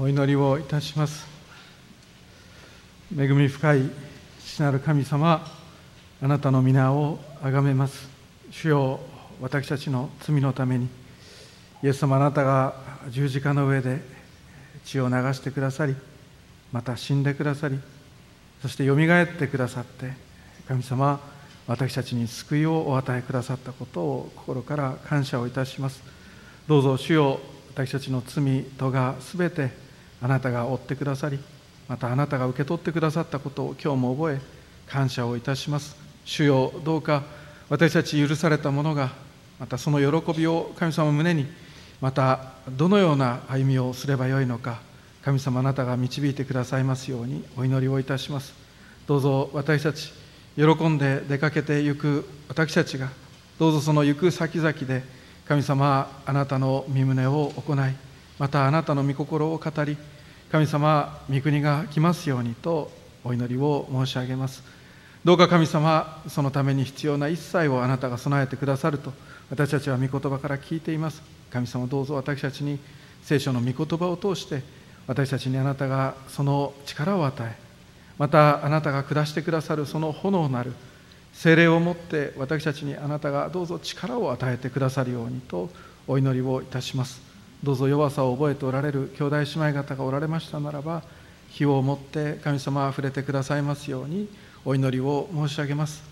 お祈りをいたします。恵み深い父なる神様あなたの皆をあがめます。主よ私たちの罪のためにイエス様あなたが十字架の上で血を流してくださりまた死んでくださりそしてよみがえってくださって神様私たちに救いをお与えくださったことを心から感謝をいたします。どうぞ主よ私たちの罪とがすべてあなたが追ってくださりまたあなたが受け取ってくださったことを今日も覚え感謝をいたします。主よどうか私たち許されたものがまたその喜びを神様胸にまたどのような歩みをすればよいのか神様あなたが導いてくださいますようにお祈りをいたします。どうぞ私たち喜んで出かけてゆく私たちがどうぞその行く先々で神様あなたの身旨を行いまたあなたの御心を語り神様御国が来ますようにとお祈りを申し上げます。どうか神様そのために必要な一切をあなたが備えてくださると私たちは御言葉から聞いています。神様どうぞ私たちに聖書の御言葉を通して私たちにあなたがその力を与えまたあなたが下してくださるその炎なる精霊をもって私たちにあなたがどうぞ力を与えてくださるようにとお祈りをいたします。どうぞ弱さを覚えておられる兄弟姉妹方がおられましたならば火を持って神様は触れてくださいますようにお祈りを申し上げます。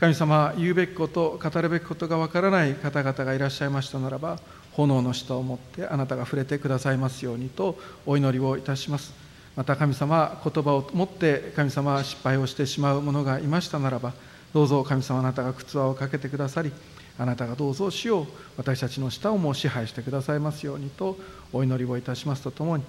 神様言うべきこと語るべきことがわからない方々がいらっしゃいましたならば炎の下を持ってあなたが触れてくださいますようにとお祈りをいたします。また神様言葉を持って神様は失敗をしてしまう者がいましたならばどうぞ神様あなたが靴輪をかけてくださりあなたがどうぞ死を私たちの舌をも支配してくださいますようにとお祈りをいたしますとともに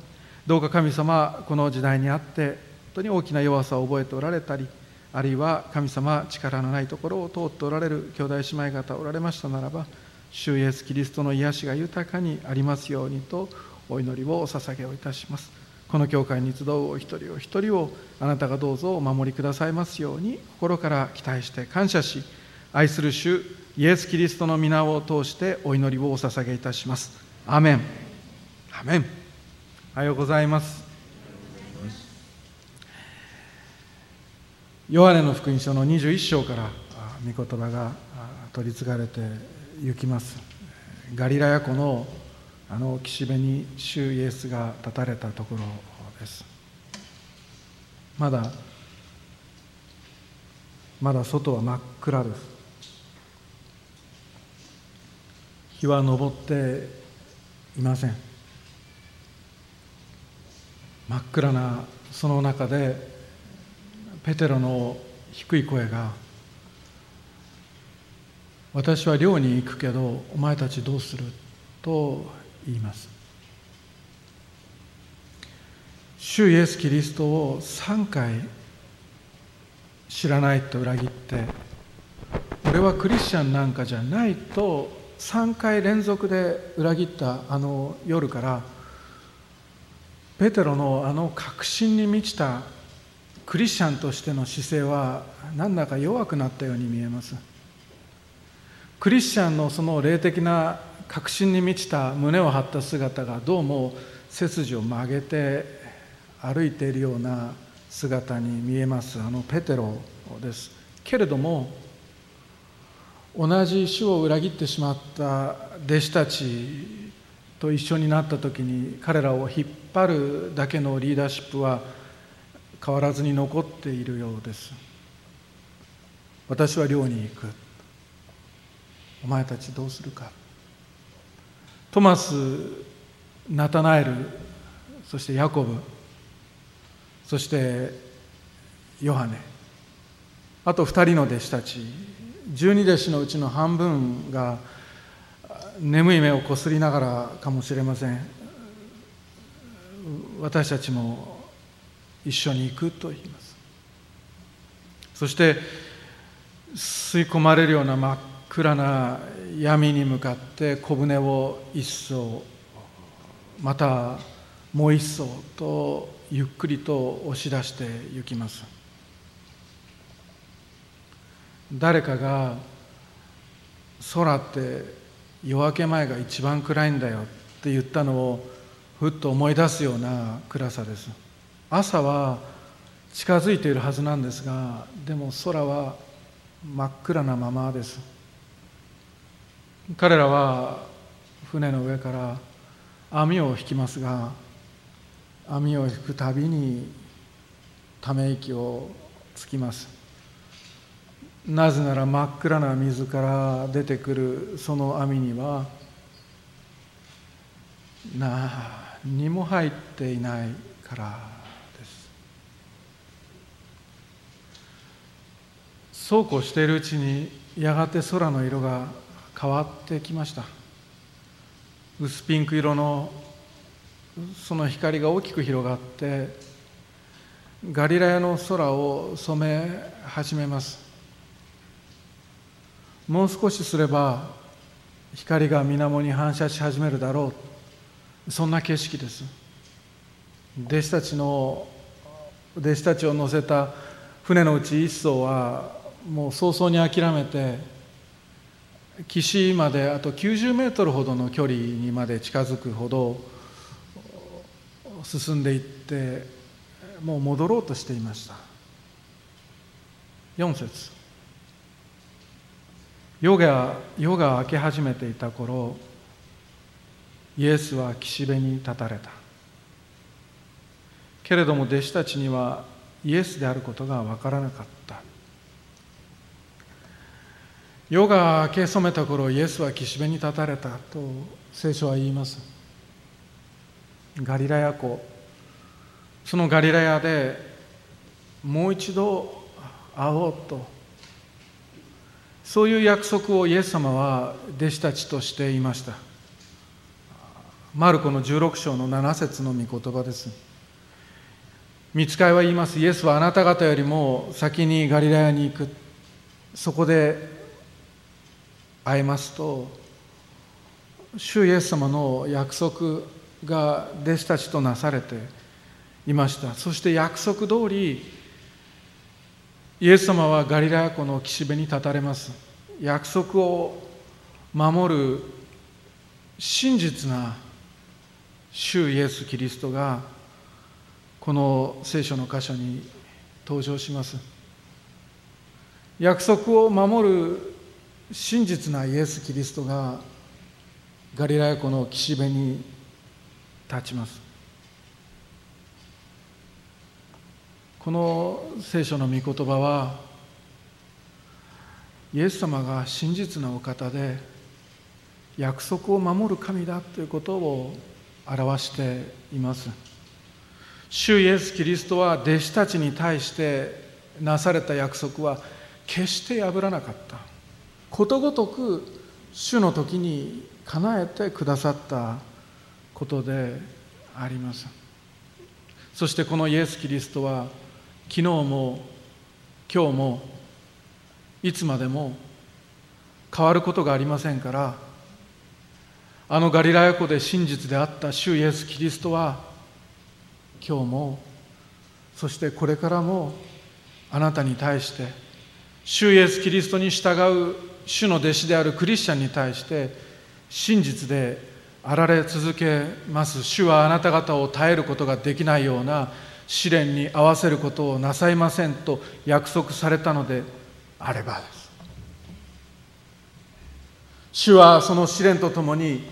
どうか神様この時代にあって本当に大きな弱さを覚えておられたりあるいは神様力のないところを通っておられる兄弟姉妹方おられましたならば主イエスキリストの癒しが豊かにありますようにとお祈りをお捧げをいたします。この教会に集うお一人お一人をあなたがどうぞお守りくださいますように心から期待して感謝し愛する主イエス・キリストの皆を通してお祈りをお捧げいたします。アメン。アメン。おはようございます。ヨハネの福音書の21章から御言葉が取り継がれて行きます。ガリラヤ湖のあの岸辺に主イエスが立たれたところです。まだまだ外は真っ暗です日は昇っていません真っ暗なその中でペテロの低い声が「私は寮に行くけどお前たちどうする?」と言います主イエス・キリストを3回知らないと裏切って俺はクリスチャンなんかじゃないと3回連続で裏切ったあの夜からペテロのあの確信に満ちたクリスチャンとしての姿勢はなんだか弱くなったように見えます。クリスチャンのその霊的な確信に満ちた胸を張った姿がどうも背筋を曲げて歩いているような姿に見えます。あのペテロです。けれども同じ主を裏切ってしまった弟子たちと一緒になった時に彼らを引っ張るだけのリーダーシップは変わらずに残っているようです。私は寮に行く。お前たちどうするか。トマスナタナエルそしてヤコブそしてヨハネ。あと2人の弟子たち。12弟子のうちの半分が眠い目をこすりながらかもしれません。私たちも一緒に行くと言います。そして吸い込まれるような真っ暗な闇に向かって小舟を一艘またもう一艘とゆっくりと押し出して行きます。誰かが空って夜明け前が一番暗いんだよって言ったのをふっと思い出すような暗さです。朝は近づいているはずなんですがでも空は真っ暗なままです。彼らは船の上から網を引きますが網を引くたびにため息をつきます。なぜなら真っ暗な水から出てくるその網には何にも入っていないからです。そうこうしているうちにやがて空の色が変わってきました。薄ピンク色のその光が大きく広がってガリラヤの空を染め始めます。もう少しすれば光が水面に反射し始めるだろう。そんな景色です。弟子たちの弟子たちを乗せた船のうち一艘はもう早々に諦めて岸まであと90メートルほどの距離にまで近づくほど進んでいってもう戻ろうとしていました。4節。夜が夜が明け始めていた頃イエスは岸辺に立たれた。けれども弟子たちにはイエスであることが分からなかった。夜が明け染めた頃イエスは岸辺に立たれたと聖書は言います。ガリラヤ湖。そのガリラヤでもう一度会おうとそういう約束をイエス様は弟子たちとしていました。マルコの16章の7節の御言葉です。見つかいは言います。イエスはあなた方よりも先にガリラヤに行く。そこで会えますと主イエス様の約束が弟子たちとなされていました。そして約束通りイエス様はガリラヤ湖の岸辺に立たれます。約束を守る真実な主イエス・キリストがこの聖書の箇所に登場します。約束を守る真実なイエス・キリストがガリラヤ湖の岸辺に立ちます。この聖書の御言葉はイエス様が真実なお方で約束を守る神だということを表しています。主イエス・キリストは弟子たちに対してなされた約束は決して破らなかった。ことごとく主の時に叶えてくださったことであります。そしてこのイエス・キリストは昨日も今日もいつまでも変わることがありませんからあのガリラヤ湖で真実であった主イエス・キリストは今日もそしてこれからもあなたに対して主イエス・キリストに従う主の弟子であるクリスチャンに対して真実であられ続けます。主はあなた方を耐えることができないような試練に合わせることをなさいませんと約束されたのであればです主はその試練とともに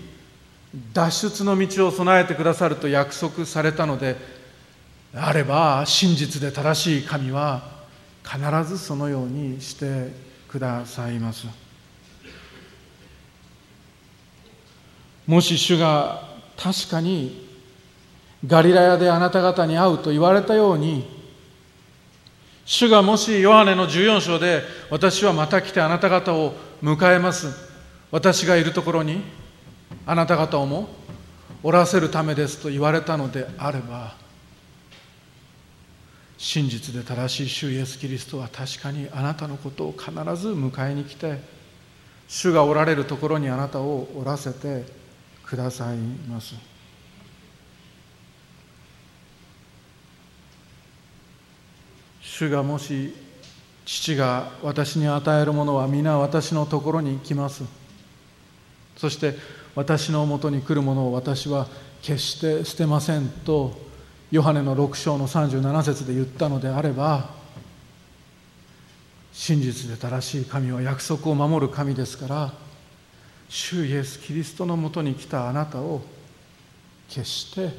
脱出の道を備えてくださると約束されたのであれば真実で正しい神は必ずそのようにしてくださいます。もし主が確かにガリラヤであなた方に会うと言われたように主がもしヨハネの14章で私はまた来てあなた方を迎えます。私がいるところにあなた方をもおらせるためですと言われたのであれば真実で正しい主イエス・キリストは確かにあなたのことを必ず迎えに来て主がおられるところにあなたをおらせてくださいます。主がもし父が私に与えるものは皆私のところに来ます。そして私のもとに来るものを私は決して捨てませんとヨハネの6章の37節で言ったのであれば真実で正しい神は約束を守る神ですから主イエス・キリストのもとに来たあなたを決して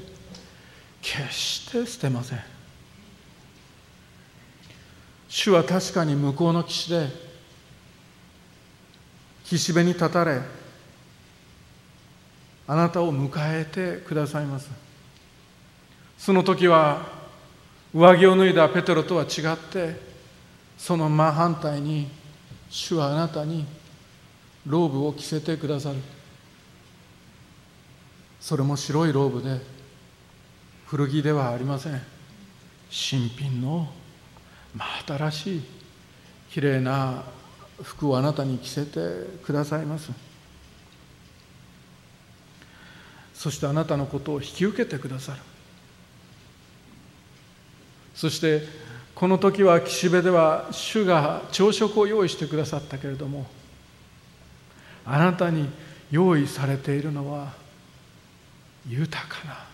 決して捨てません。主は確かに向こうの岸で岸辺に立たれあなたを迎えてくださいます。その時は上着を脱いだペテロとは違ってその真反対に主はあなたにローブを着せてくださる。それも白いローブで古着ではありません。新品の新しいきれいな服をあなたに着せてくださいます。そしてあなたのことを引き受けてくださる。そしてこの時は岸辺では主が朝食を用意してくださったけれどもあなたに用意されているのは豊かな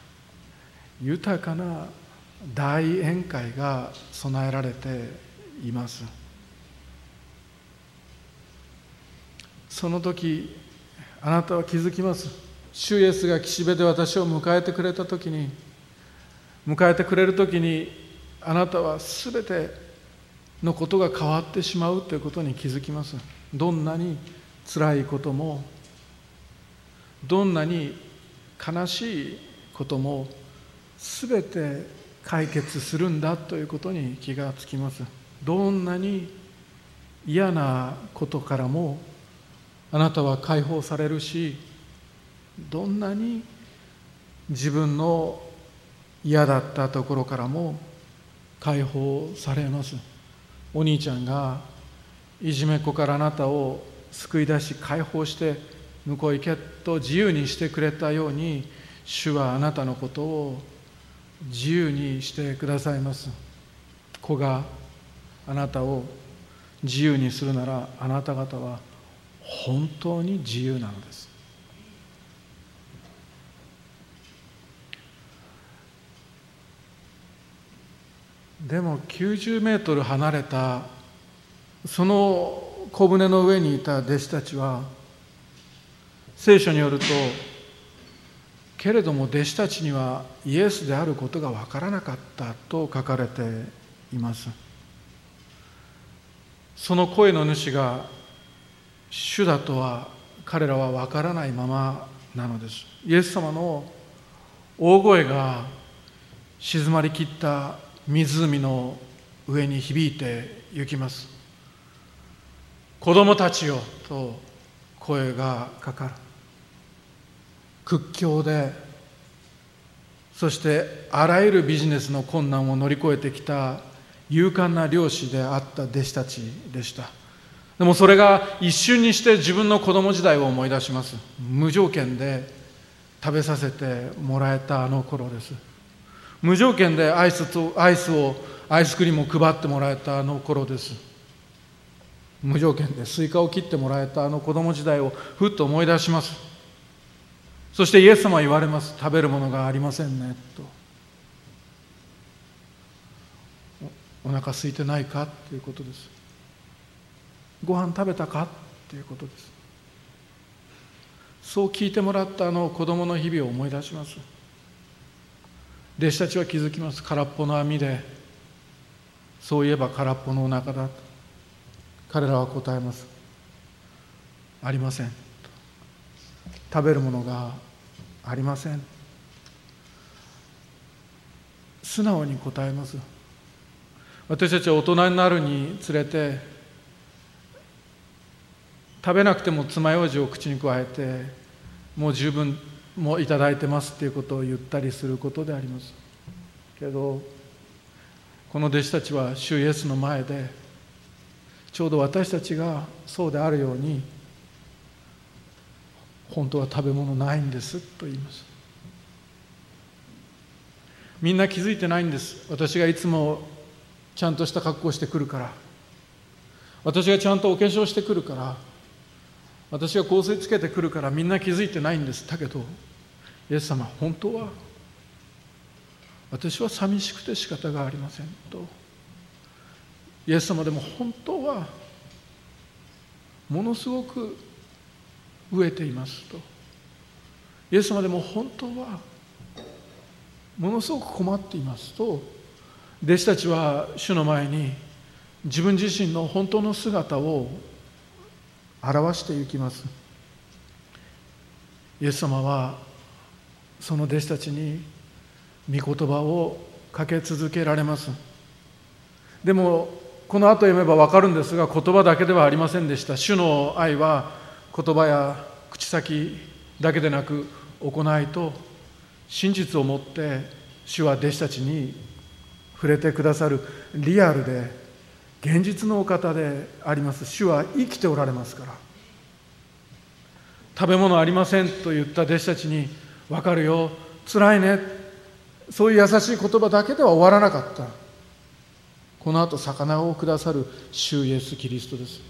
豊かな大宴会が備えられています。その時あなたは気づきます。主イエスが岸辺で私を迎えてくれた時に迎えてくれる時にあなたは全てのことが変わってしまうということに気づきます。どんなに辛いこともどんなに悲しいことも全て解決するんだということに気がつきます。どんなに嫌なことからもあなたは解放されるしどんなに自分の嫌だったところからも解放されます。お兄ちゃんがいじめっ子からあなたを救い出し解放して向こう行けと自由にしてくれたように主はあなたのことを自由にしてくださいます。子があなたを自由にするならあなた方は本当に自由なのです。でも90メートル離れたその小舟の上にいた弟子たちは聖書によるとけれども弟子たちにはイエスであることが分からなかったと書かれています。その声の主が主だとは彼らは分からないままなのです。イエス様の大声が静まりきった湖の上に響いて行きます。子供たちよと声がかかる。屈強でそしてあらゆるビジネスの困難を乗り越えてきた勇敢な漁師であった弟子たちでした。でもそれが一瞬にして自分の子供時代を思い出します。無条件で食べさせてもらえたあの頃です。無条件でアイスとアイスをアイスクリームを配ってもらえたあの頃です。無条件でスイカを切ってもらえたあの子供時代をふっと思い出します。そしてイエス様は言われます。食べるものがありませんね。と。お腹空いてないか？っていうことです。ご飯食べたか？っていうことです。そう聞いてもらったあの子供の日々を思い出します。弟子たちは気づきます。空っぽの網でそういえば空っぽのお腹だ。と彼らは答えます。ありません。食べるものがありません。素直に答えます。私たちは大人になるにつれて食べなくても爪楊枝を口に加えてもう十分もういただいてますっていうことを言ったりすることであります。けどこの弟子たちは主イエスの前でちょうど私たちがそうであるように本当は食べ物ないんですと言います。みんな気づいてないんです。私がいつもちゃんとした格好してくるから。私がちゃんとお化粧してくるから。私が香水つけてくるから。みんな気づいてないんです。だけどイエス様本当は私は寂しくて仕方がありませんと。イエス様でも本当はものすごく飢えていますと。イエス様でも本当はものすごく困っていますと。弟子たちは主の前に自分自身の本当の姿を表していきます。イエス様はその弟子たちに御言葉をかけ続けられます。でもこの後読めば分かるんですが言葉だけではありませんでした。主の愛は言葉や口先だけでなく行いと真実をもって主は弟子たちに触れてくださるリアルで現実のお方であります。主は生きておられますから。食べ物ありませんと言った弟子たちに分かるよ。辛いね。そういう優しい言葉だけでは終わらなかった。この後魚をくださる主イエス・キリストです。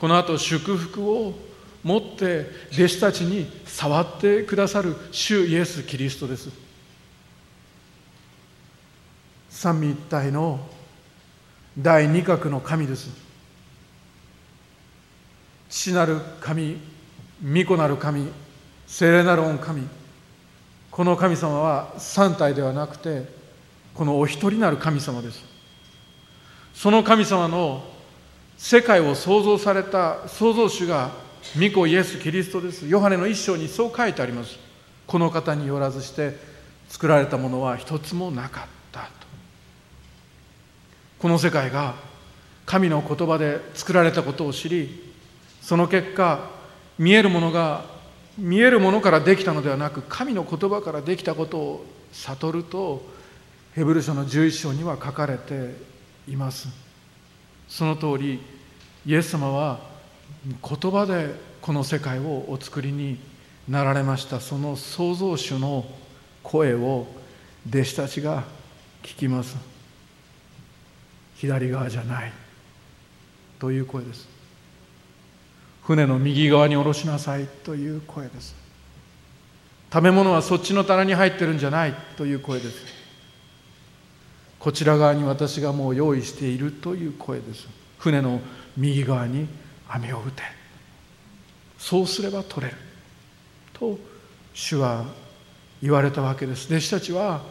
この後祝福を持って弟子たちに触ってくださる主イエス・キリストです。三位一体の第二角の神です。父なる神御子なる神聖霊なる御神この神様は三体ではなくてこのお一人なる神様です。その神様の世界を創造された創造主が御子イエス・キリストです。ヨハネの一章にそう書いてあります。この方によらずして作られたものは一つもなかったと。この世界が神の言葉で作られたことを知りその結果見えるものが見えるものからできたのではなく神の言葉からできたことを悟るとヘブル書の11章には書かれています。その通りイエス様は言葉でこの世界をお作りになられました。その創造主の声を弟子たちが聞きます。左側じゃないという声です。船の右側に下ろしなさいという声です。食べ物はそっちの棚に入ってるんじゃないという声です。こちら側に私がもう用意しているという声です。船の右側に網を打て。そうすれば取れる。と主は言われたわけです。弟子たちは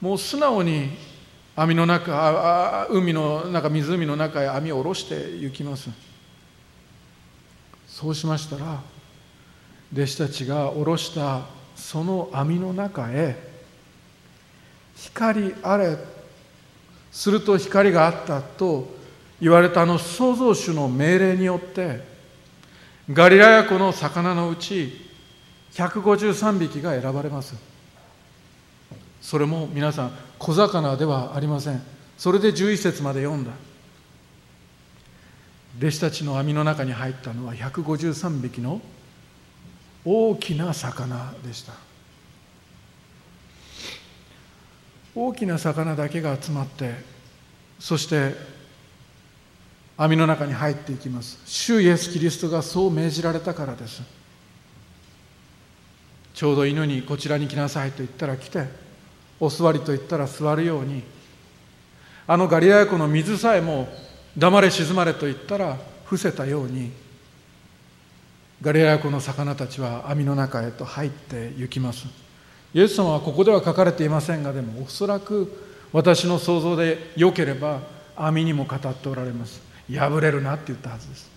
もう素直に網の中ああ海の中湖の中へ網を下ろして行きます。そうしましたら弟子たちが下ろしたその網の中へ光あれ。すると光があったと言われたあの創造主の命令によってガリラヤ湖の魚のうち153匹が選ばれます。それも皆さん小魚ではありません。それで11節まで読んだ。弟子たちの網の中に入ったのは153匹の大きな魚でした。大きな魚だけが集まってそして網の中に入っていきます。主イエス・キリストがそう命じられたからです。ちょうど犬にこちらに来なさいと言ったら来てお座りと言ったら座るようにあのガリラヤ湖の水さえも黙れ静まれと言ったら伏せたようにガリラヤ湖の魚たちは網の中へと入って行きます。イエス様はここでは書かれていませんがでもおそらく私の想像でよければ網にも語っておられます。破れるなって言ったはずです。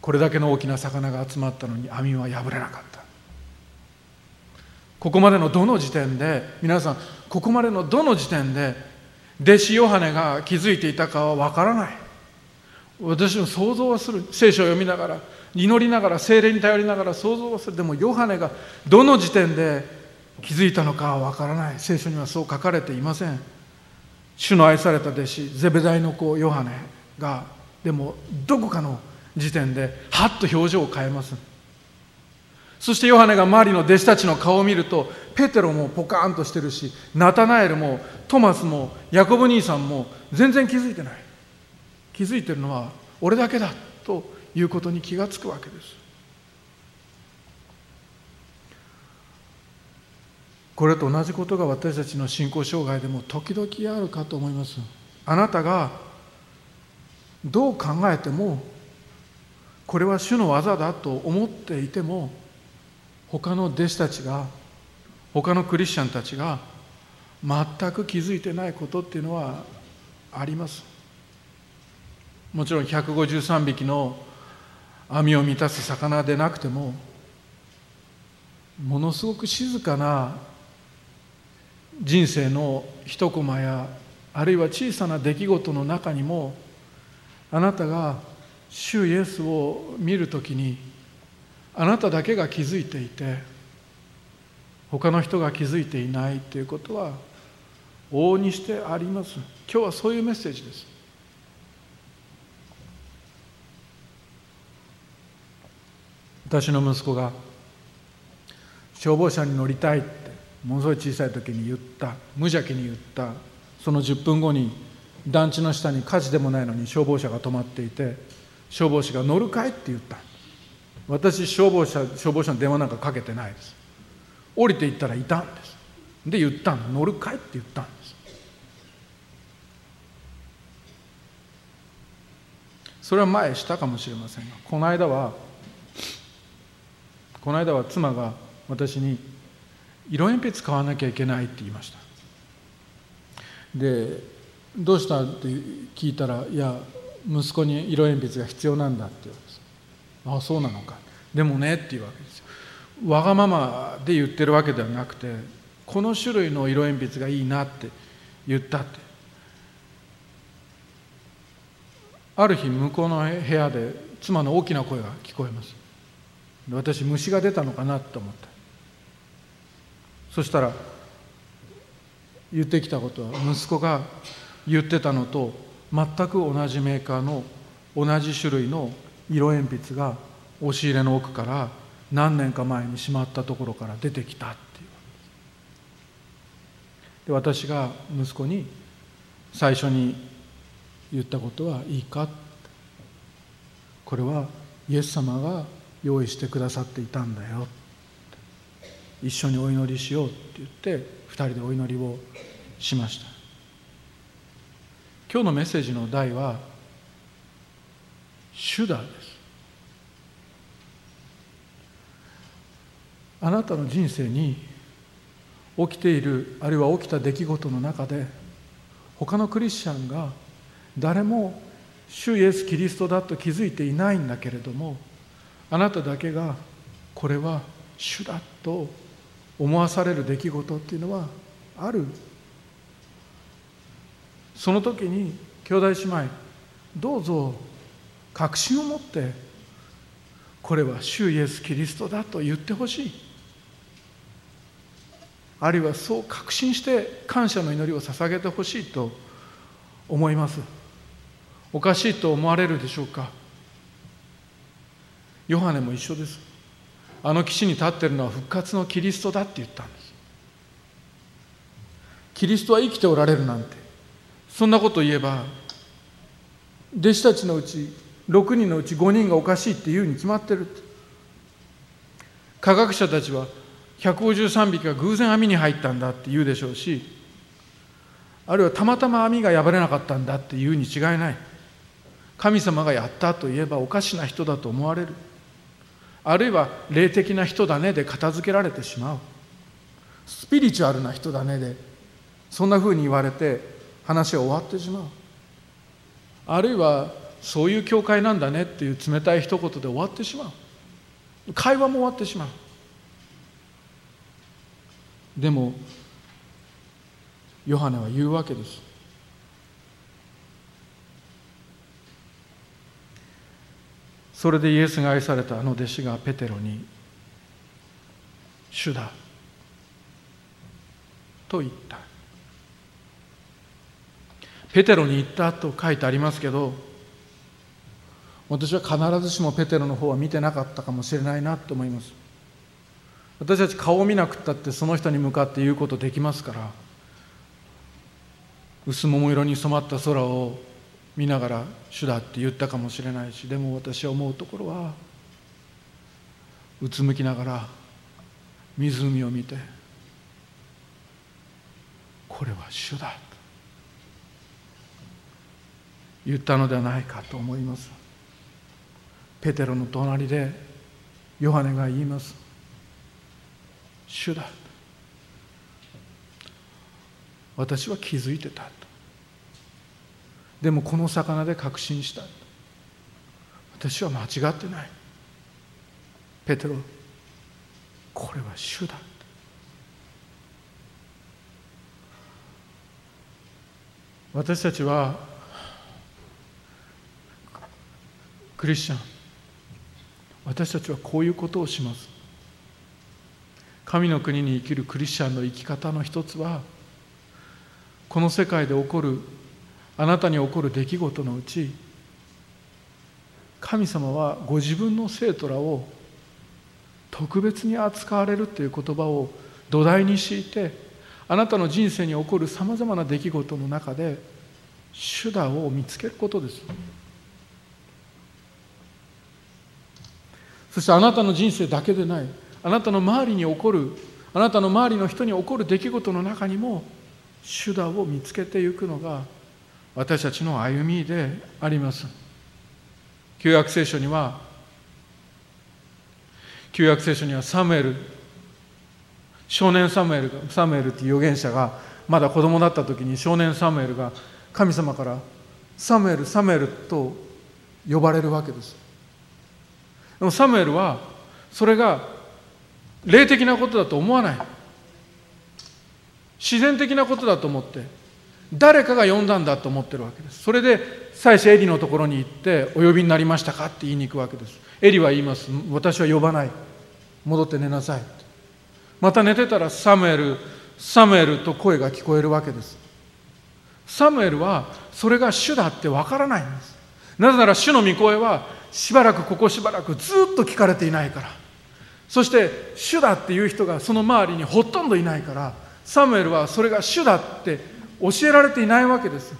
これだけの大きな魚が集まったのに網は破れなかった。ここまでのどの時点で皆さんここまでのどの時点で弟子ヨハネが気づいていたかは分からない。私も想像はする。聖書を読みながら祈りながら精霊に頼りながら想像はする。でもヨハネがどの時点で気づいたのかは分からない。聖書にはそう書かれていません。主の愛された弟子ゼベダイの子ヨハネがでもどこかの時点ではっと表情を変えます。そしてヨハネが周りの弟子たちの顔を見るとペテロもポカーンとしてるしナタナエルもトマスもヤコブ兄さんも全然気づいてない。気づいてるのは俺だけだということに気がつくわけです。これと同じことが私たちの信仰障害でも時々あるかと思います。あなたがどう考えてもこれは主の技だと思っていても他の弟子たちが他のクリスチャンたちが全く気づいてないことっていうのはあります。もちろん153匹の網を満たす魚でなくてもものすごく静かな人生の一コマやあるいは小さな出来事の中にもあなたが主イエスを見るときにあなただけが気づいていて他の人が気づいていないということは往々にしてあります。今日はそういうメッセージです。私の息子が消防車に乗りたい。ものすごい小さい時に言った無邪気に言ったその10分後に団地の下に火事でもないのに消防車が止まっていて消防士が乗るかいって言った。私消防車消防車の電話なんかかけてないです。降りていったらいたんです。で言ったの。乗るかいって言ったんです。それは前したかもしれませんがこの間はこの間は妻が私に色鉛筆買わなきゃいけないって言いました。でどうしたって聞いたらいや息子に色鉛筆が必要なんだって言われです。ああそうなのか。でもねっていうわけですよ。わがままで言ってるわけではなくてこの種類の色鉛筆がいいなって言ったって。ある日向こうの部屋で妻の大きな声が聞こえます。私虫が出たのかなと思った。そしたら言ってきたことは息子が言ってたのと全く同じメーカーの同じ種類の色鉛筆が押し入れの奥から何年か前にしまったところから出てきたっていう。で私が息子に最初に言ったことはいいかこれはイエス様が用意してくださっていたんだよ。一緒にお祈りしようって言って2人でお祈りをしました。今日のメッセージの題は「主だ」です。あなたの人生に起きているあるいは起きた出来事の中で他のクリスチャンが誰も主イエス・キリストだと気づいていないんだけれどもあなただけがこれは主だと思わされる出来事っていうのはある。その時に兄弟姉妹どうぞ確信を持ってこれは主イエス・キリストだと言ってほしい。あるいはそう確信して感謝の祈りを捧げてほしいと思います。おかしいと思われるでしょうか。ヨハネも一緒です。あの岸に立ってるのは復活のキリストだって言ったんです。キリストは生きておられるなんて。そんなこと言えば弟子たちのうち6人のうち5人がおかしいって言うに決まってる科学者たちは153匹が偶然網に入ったんだって言うでしょうしあるいはたまたま網が破れなかったんだって言うに違いない。神様がやったと言えばおかしな人だと思われる。あるいは霊的な人だねで片付けられてしまう。スピリチュアルな人だねでそんなふうに言われて話は終わってしまう。あるいはそういう教会なんだねっていう冷たい一言で終わってしまう。会話も終わってしまう。でもヨハネは言うわけです。それでイエスが愛されたあの弟子がペテロに「主だ」と言った。ペテロに言ったと書いてありますけど私は必ずしもペテロの方は見てなかったかもしれないなと思います。私たち顔を見なくったってその人に向かって言うことできますから薄桃色に染まった空を見ながら主だって言ったかもしれないしでも私は思うところはうつむきながら湖を見てこれは主だと言ったのではないかと思います。ペテロの隣でヨハネが言います。主だ私は気づいてたと。でもこの魚で確信した。私は間違ってない。ペテロこれは主だ。私たちはクリスチャン。私たちはこういうことをします。神の国に生きるクリスチャンの生き方の一つはこの世界で起こるあなたに起こる出来事のうち神様はご自分の生徒らを特別に扱われるという言葉を土台に敷いてあなたの人生に起こるさまざまな出来事の中で手段を見つけることです。そしてあなたの人生だけでない。あなたの周りに起こるあなたの周りの人に起こる出来事の中にも手段を見つけていくのが私たちの歩みであります。旧約聖書には旧約聖書にはサムエル少年サムエルがサムエルっていう預言者がまだ子供だった時に少年サムエルが神様からサムエルサムエルと呼ばれるわけです。でもサムエルはそれが霊的なことだと思わない。自然的なことだと思って誰かが呼んだんだと思ってるわけです。それで妻子エリのところに行って「お呼びになりましたか?」って言いに行くわけです。エリは言います。私は呼ばない。戻って寝なさいまた寝てたらサムエルサムエルと声が聞こえるわけです。サムエルはそれが主だってわからないんです。なぜなら主の御声はしばらくここしばらくずっと聞かれていないから。そして主だっていう人がその周りにほとんどいないからサムエルはそれが主だって教えられていないわけです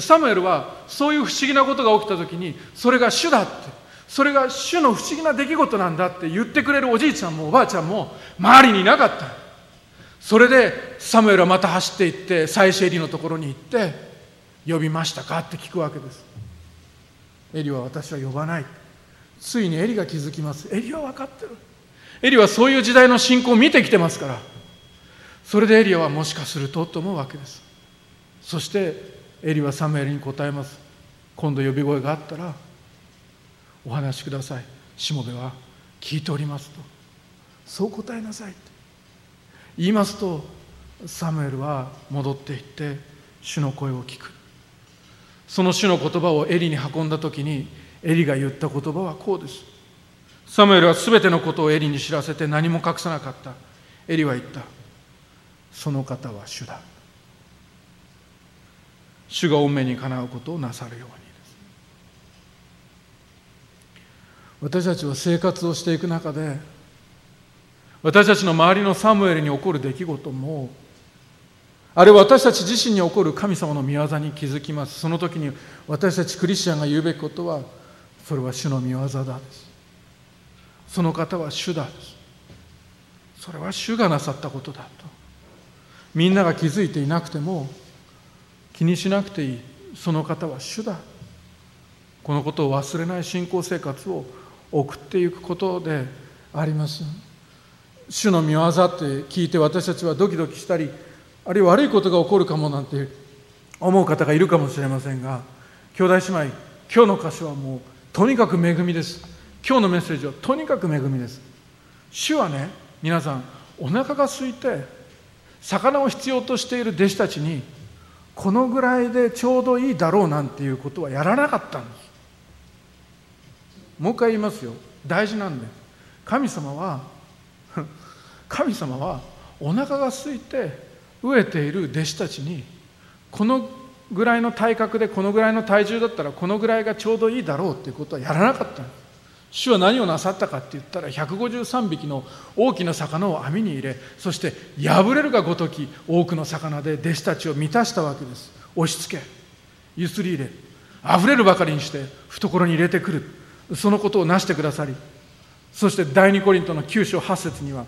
サムエルはそういう不思議なことが起きた時にそれが主だってそれが主の不思議な出来事なんだって言ってくれるおじいちゃんもおばあちゃんも周りにいなかった。それでサムエルはまた走っていって最初エリのところに行って呼びましたかって聞くわけです。エリは私は呼ばない。ついにエリが気づきます。エリは分かってる。エリはそういう時代の信仰を見てきてますから。それでエリアはもしかするとと思うわけです。そしてエリはサムエルに答えます。今度呼び声があったらお話しください。しもべは聞いておりますと。そう答えなさい。と言いますとサムエルは戻っていって主の声を聞く。その主の言葉をエリに運んだ時にエリが言った言葉はこうです。サムエルは全てのことをエリに知らせて何も隠さなかった。エリは言った。その方は主だ。主が御目にかなうことをなさるように私たちは生活をしていく中で私たちの周りのサムエルに起こる出来事もあるいは私たち自身に起こる神様の御業に気づきます。その時に私たちクリスチャンが言うべきことはそれは主の御業だです。その方は主だです。それは主がなさったことだと。みんなが気づいていなくても気にしなくていい。その方は主だ。このことを忘れない信仰生活を送っていくことであります。主の御業って聞いて私たちはドキドキしたりあるいは悪いことが起こるかもなんて思う方がいるかもしれませんが兄弟姉妹今日の箇所はもうとにかく恵みです。今日のメッセージはとにかく恵みです。主はね皆さんお腹が空いて魚を必要としている弟子たちにこのぐらいでちょうどいいだろうなんていうことはやらなかったんです。もう一回言いますよ。大事なんで。神様は 神様はお腹が空いて飢えている弟子たちにこのぐらいの体格でこのぐらいの体重だったらこのぐらいがちょうどいいだろうっていうことはやらなかった主は何をなさったかって言ったら153匹の大きな魚を網に入れそして破れるがごとき多くの魚で弟子たちを満たしたわけです。押しつけゆすり入れあふれるばかりにして懐に入れてくる。そのことをなしてくださりそして第二コリントの9章8節には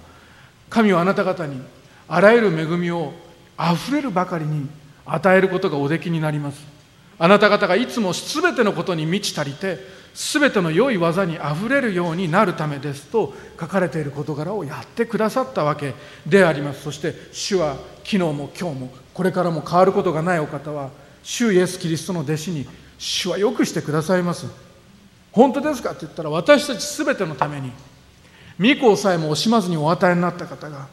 神はあなた方にあらゆる恵みをあふれるばかりに与えることがおできになります。あなた方がいつも全てのことに満ち足りて全ての良い技にあふれるようになるためですと書かれている事柄をやってくださったわけであります。そして主は昨日も今日もこれからも変わることがないお方は主イエス・キリストの弟子に主はよくしてくださいます。本当ですかって言ったら私たち全てのために御子さえも惜しまずにお与えになった方が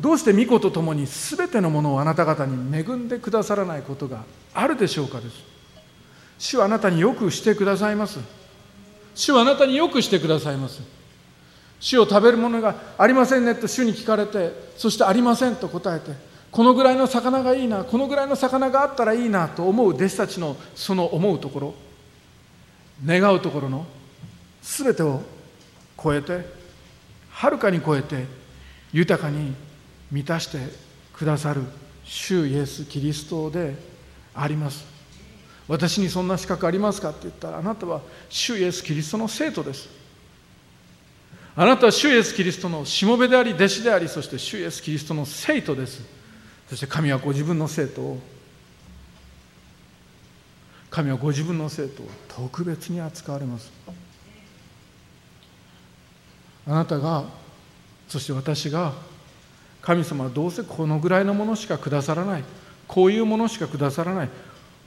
どうして御子と共に全てのものをあなた方に恵んでくださらないことがあるでしょうかです。主はあなたによくしてくださいます。主はあなたによくしてくださいます。主を食べるものがありませんねと主に聞かれてそしてありませんと答えてこのぐらいの魚がいいなこのぐらいの魚があったらいいなと思う弟子たちのその思うところ願うところの全てを超えてはるかに超えて豊かに満たしてくださる主イエス・キリストであります。私にそんな資格ありますかって言ったらあなたは主イエス・キリストの生徒です。あなたは主イエス・キリストのしもべであり弟子でありそして主イエス・キリストの生徒です。そして神はご自分の生徒を神はご自分の生徒を特別に扱われます。あなたがそして私が神様はどうせこのぐらいのものしかくださらない。こういうものしかくださらない。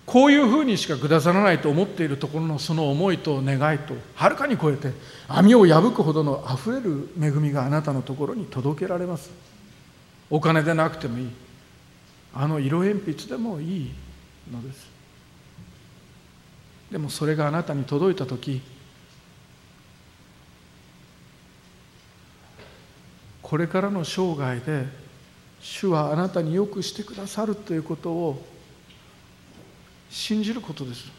こういうふうにしかくださらないと思っているところのその思いと願いとはるかに超えて網を破くほどのあふれる恵みがあなたのところに届けられます。お金でなくてもいい。あの色鉛筆でもいいのです。でもそれがあなたに届いた時これからの生涯で主はあなたによくしてくださるということを信じることです。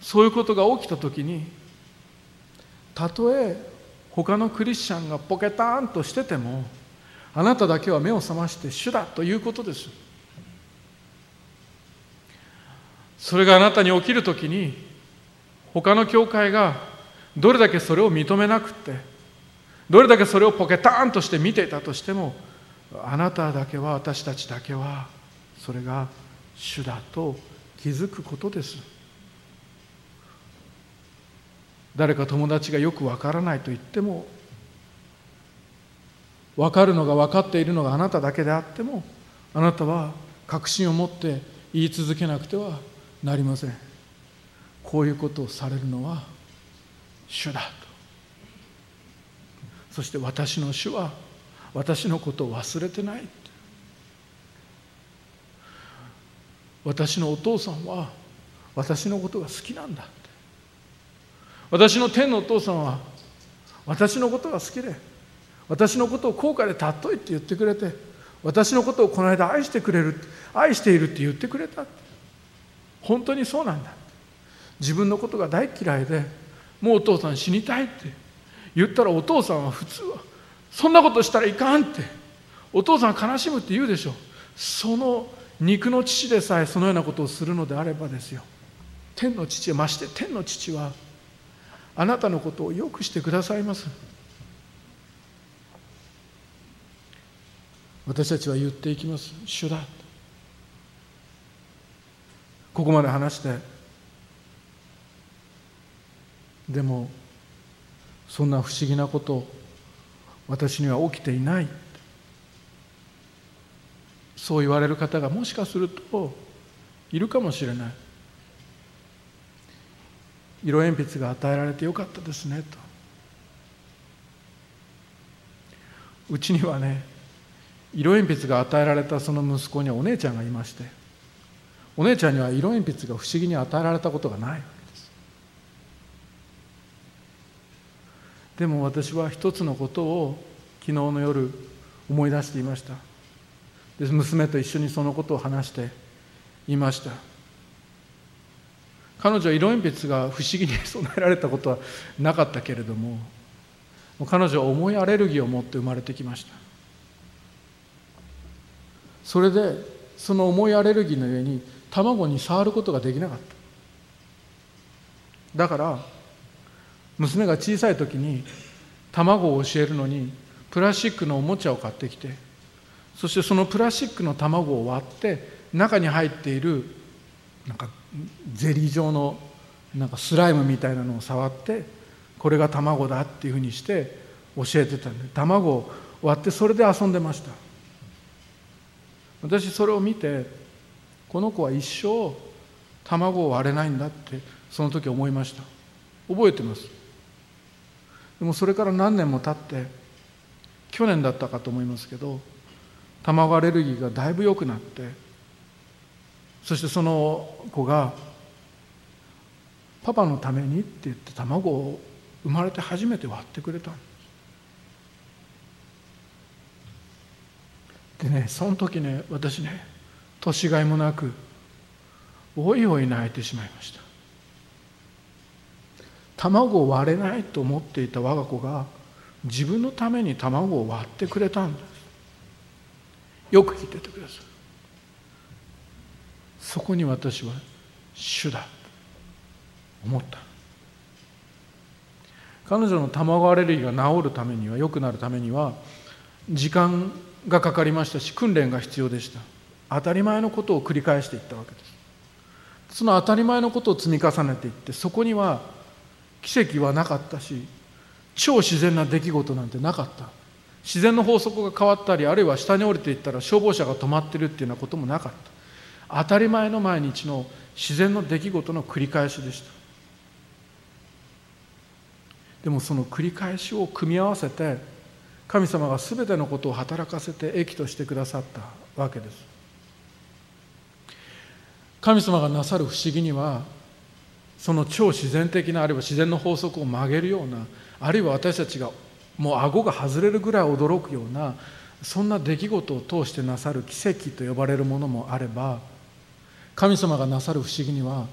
そういうことが起きた時にたとえ他のクリスチャンがポケターンとしててもあなただけは目を覚まして主だということです。それがあなたに起きるときに他の教会がどれだけそれを認めなくってどれだけそれをポケターンとして見ていたとしてもあなただけは私たちだけはそれが主だと気づくことです。誰か友達がよくわからないと言っても分かるのが分かっているのがあなただけであってもあなたは確信を持って言い続けなくてはなりません。こういうことをされるのは主だと。そして私の主は私のことを忘れてない。私のお父さんは私のことが好きなんだ。私の天のお父さんは私のことが好きで私のことを高価で尊いって言ってくれて私のことをこの間愛してくれる愛しているって言ってくれた。本当にそうなんだ。自分のことが大嫌いでもうお父さん死にたいって言ったらお父さんは普通はそんなことしたらいかんってお父さん悲しむって言うでしょ。その肉の父でさえそのようなことをするのであればですよ。天の父まして天の父はあなたのことをよくしてくださいます。私たちは言っていきます。主だ。ここまで話して。でもそんな不思議なこと私には起きていない。そう言われる方がもしかするといるかもしれない。色鉛筆が与えられてよかったですねと。うちにはね色鉛筆が与えられたその息子にはお姉ちゃんがいましてお姉ちゃんには色鉛筆が不思議に与えられたことがない。わけですでも私は一つのことを昨日の夜思い出していました。で娘と一緒にそのことを話していました。彼女は色鉛筆が不思議に備えられたことはなかったけれども彼女は重いアレルギーを持って生まれてきました。それでその重いアレルギーの上に卵に触ることができなかった。だから娘が小さい時に卵を教えるのにプラスチックのおもちゃを買ってきてそしてそのプラスチックの卵を割って中に入っているなんかゼリー状のなんかスライムみたいなのを触ってこれが卵だっていうふうにして教えてたんで卵を割ってそれで遊んでました。私それを見てこの子は一生卵を割れないんだってその時思いました。覚えてます。でもそれから何年も経って去年だったかと思いますけど卵アレルギーがだいぶ良くなってそしてその子が「パパのために」って言って卵を生まれて初めて割ってくれたんですでねその時ね私ね年がいもなくおいおい泣いてしまいました。卵を割れないと思っていた我が子が自分のために卵を割ってくれたんです。よく聞いててください。そこに私は主だと思った。彼女の卵アレルギーが治るためには良くなるためには時間がかかりましたし訓練が必要でした。当たり前のことを繰り返していったわけです。その当たり前のことを積み重ねていってそこには奇跡はなかったし超自然な出来事なんてなかった。自然の法則が変わったりあるいは下に降りていったら消防車が止まってるっていうようなこともなかった。当たり前の毎日の自然の出来事の繰り返しでした。でもその繰り返しを組み合わせて神様が全てのことを働かせて益としてくださったわけです。神様がなさる不思議にはその超自然的なあるいは自然の法則を曲げるようなあるいは私たちがもう顎が外れるぐらい驚くようなそんな出来事を通してなさる奇跡と呼ばれるものもあれば神様がなさる不思議には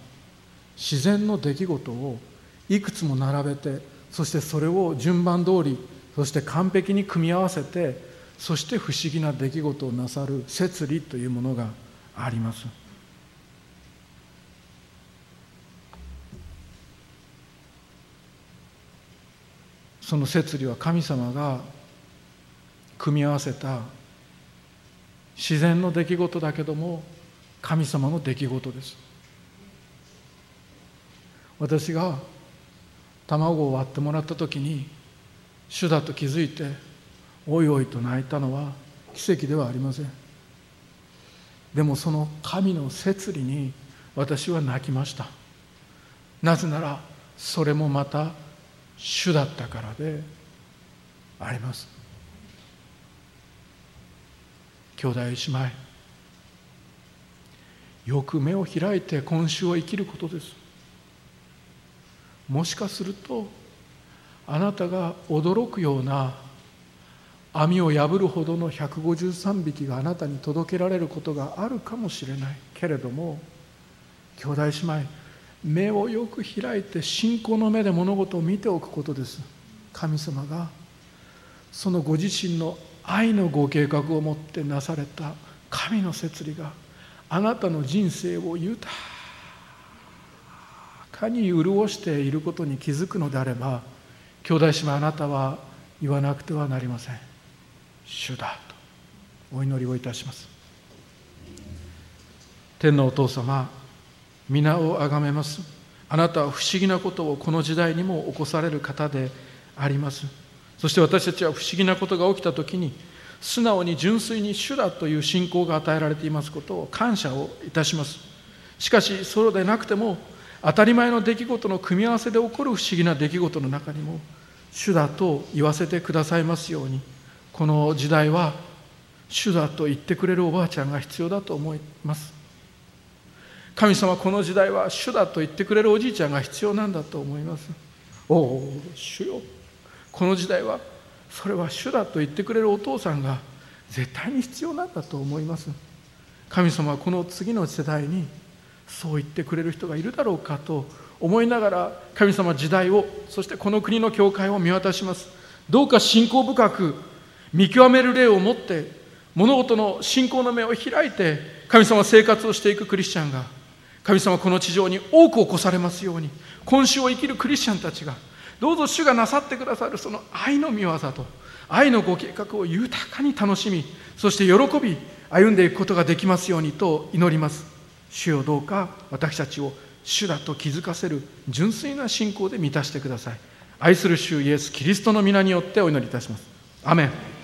自然の出来事をいくつも並べてそしてそれを順番通りそして完璧に組み合わせてそして不思議な出来事をなさる摂理というものがあります。その摂理は神様が組み合わせた自然の出来事だけども神様の出来事です。私が卵を割ってもらった時に主だと気づいておいおいと泣いたのは奇跡ではありません。でもその神の摂理に私は泣きました。なぜならそれもまた主だったからであります。兄弟姉妹。よく目を開いて今週を生きることです。もしかするとあなたが驚くような網を破るほどの153匹があなたに届けられることがあるかもしれない。けれども兄弟姉妹目をよく開いて信仰の目で物事を見ておくことです。神様がそのご自身の愛のご計画を持ってなされた神の摂理があなたの人生を豊かに潤していることに気づくのであれば兄弟姉妹あなたは言わなくてはなりません。主だとお祈りをいたします。天のお父様皆をあがめます。あなたは不思議なことをこの時代にも起こされる方であります。そして私たちは不思議なことが起きた時に素直に純粋に主だという信仰が与えられていますことを感謝をいたします。しかしそうでなくても当たり前の出来事の組み合わせで起こる不思議な出来事の中にも主だと言わせてくださいますようにこの時代は主だと言ってくれるおばあちゃんが必要だと思います。神様この時代は主だと言ってくれるおじいちゃんが必要なんだと思います。おお主よ。この時代はそれは主だと言ってくれるお父さんが絶対に必要なんだと思います。神様はこの次の世代にそう言ってくれる人がいるだろうかと思いながら神様時代をそしてこの国の教会を見渡します。どうか信仰深く見極める霊を持って物事の信仰の目を開いて神様生活をしていくクリスチャンが神様この地上に多く起こされますように今週を生きるクリスチャンたちがどうぞ主がなさってくださるその愛の御業と愛のご計画を豊かに楽しみそして喜び歩んでいくことができますようにと祈ります。主よどうか私たちを主だと気づかせる純粋な信仰で満たしてください。愛する主イエスキリストの皆によってお祈りいたします。アメン。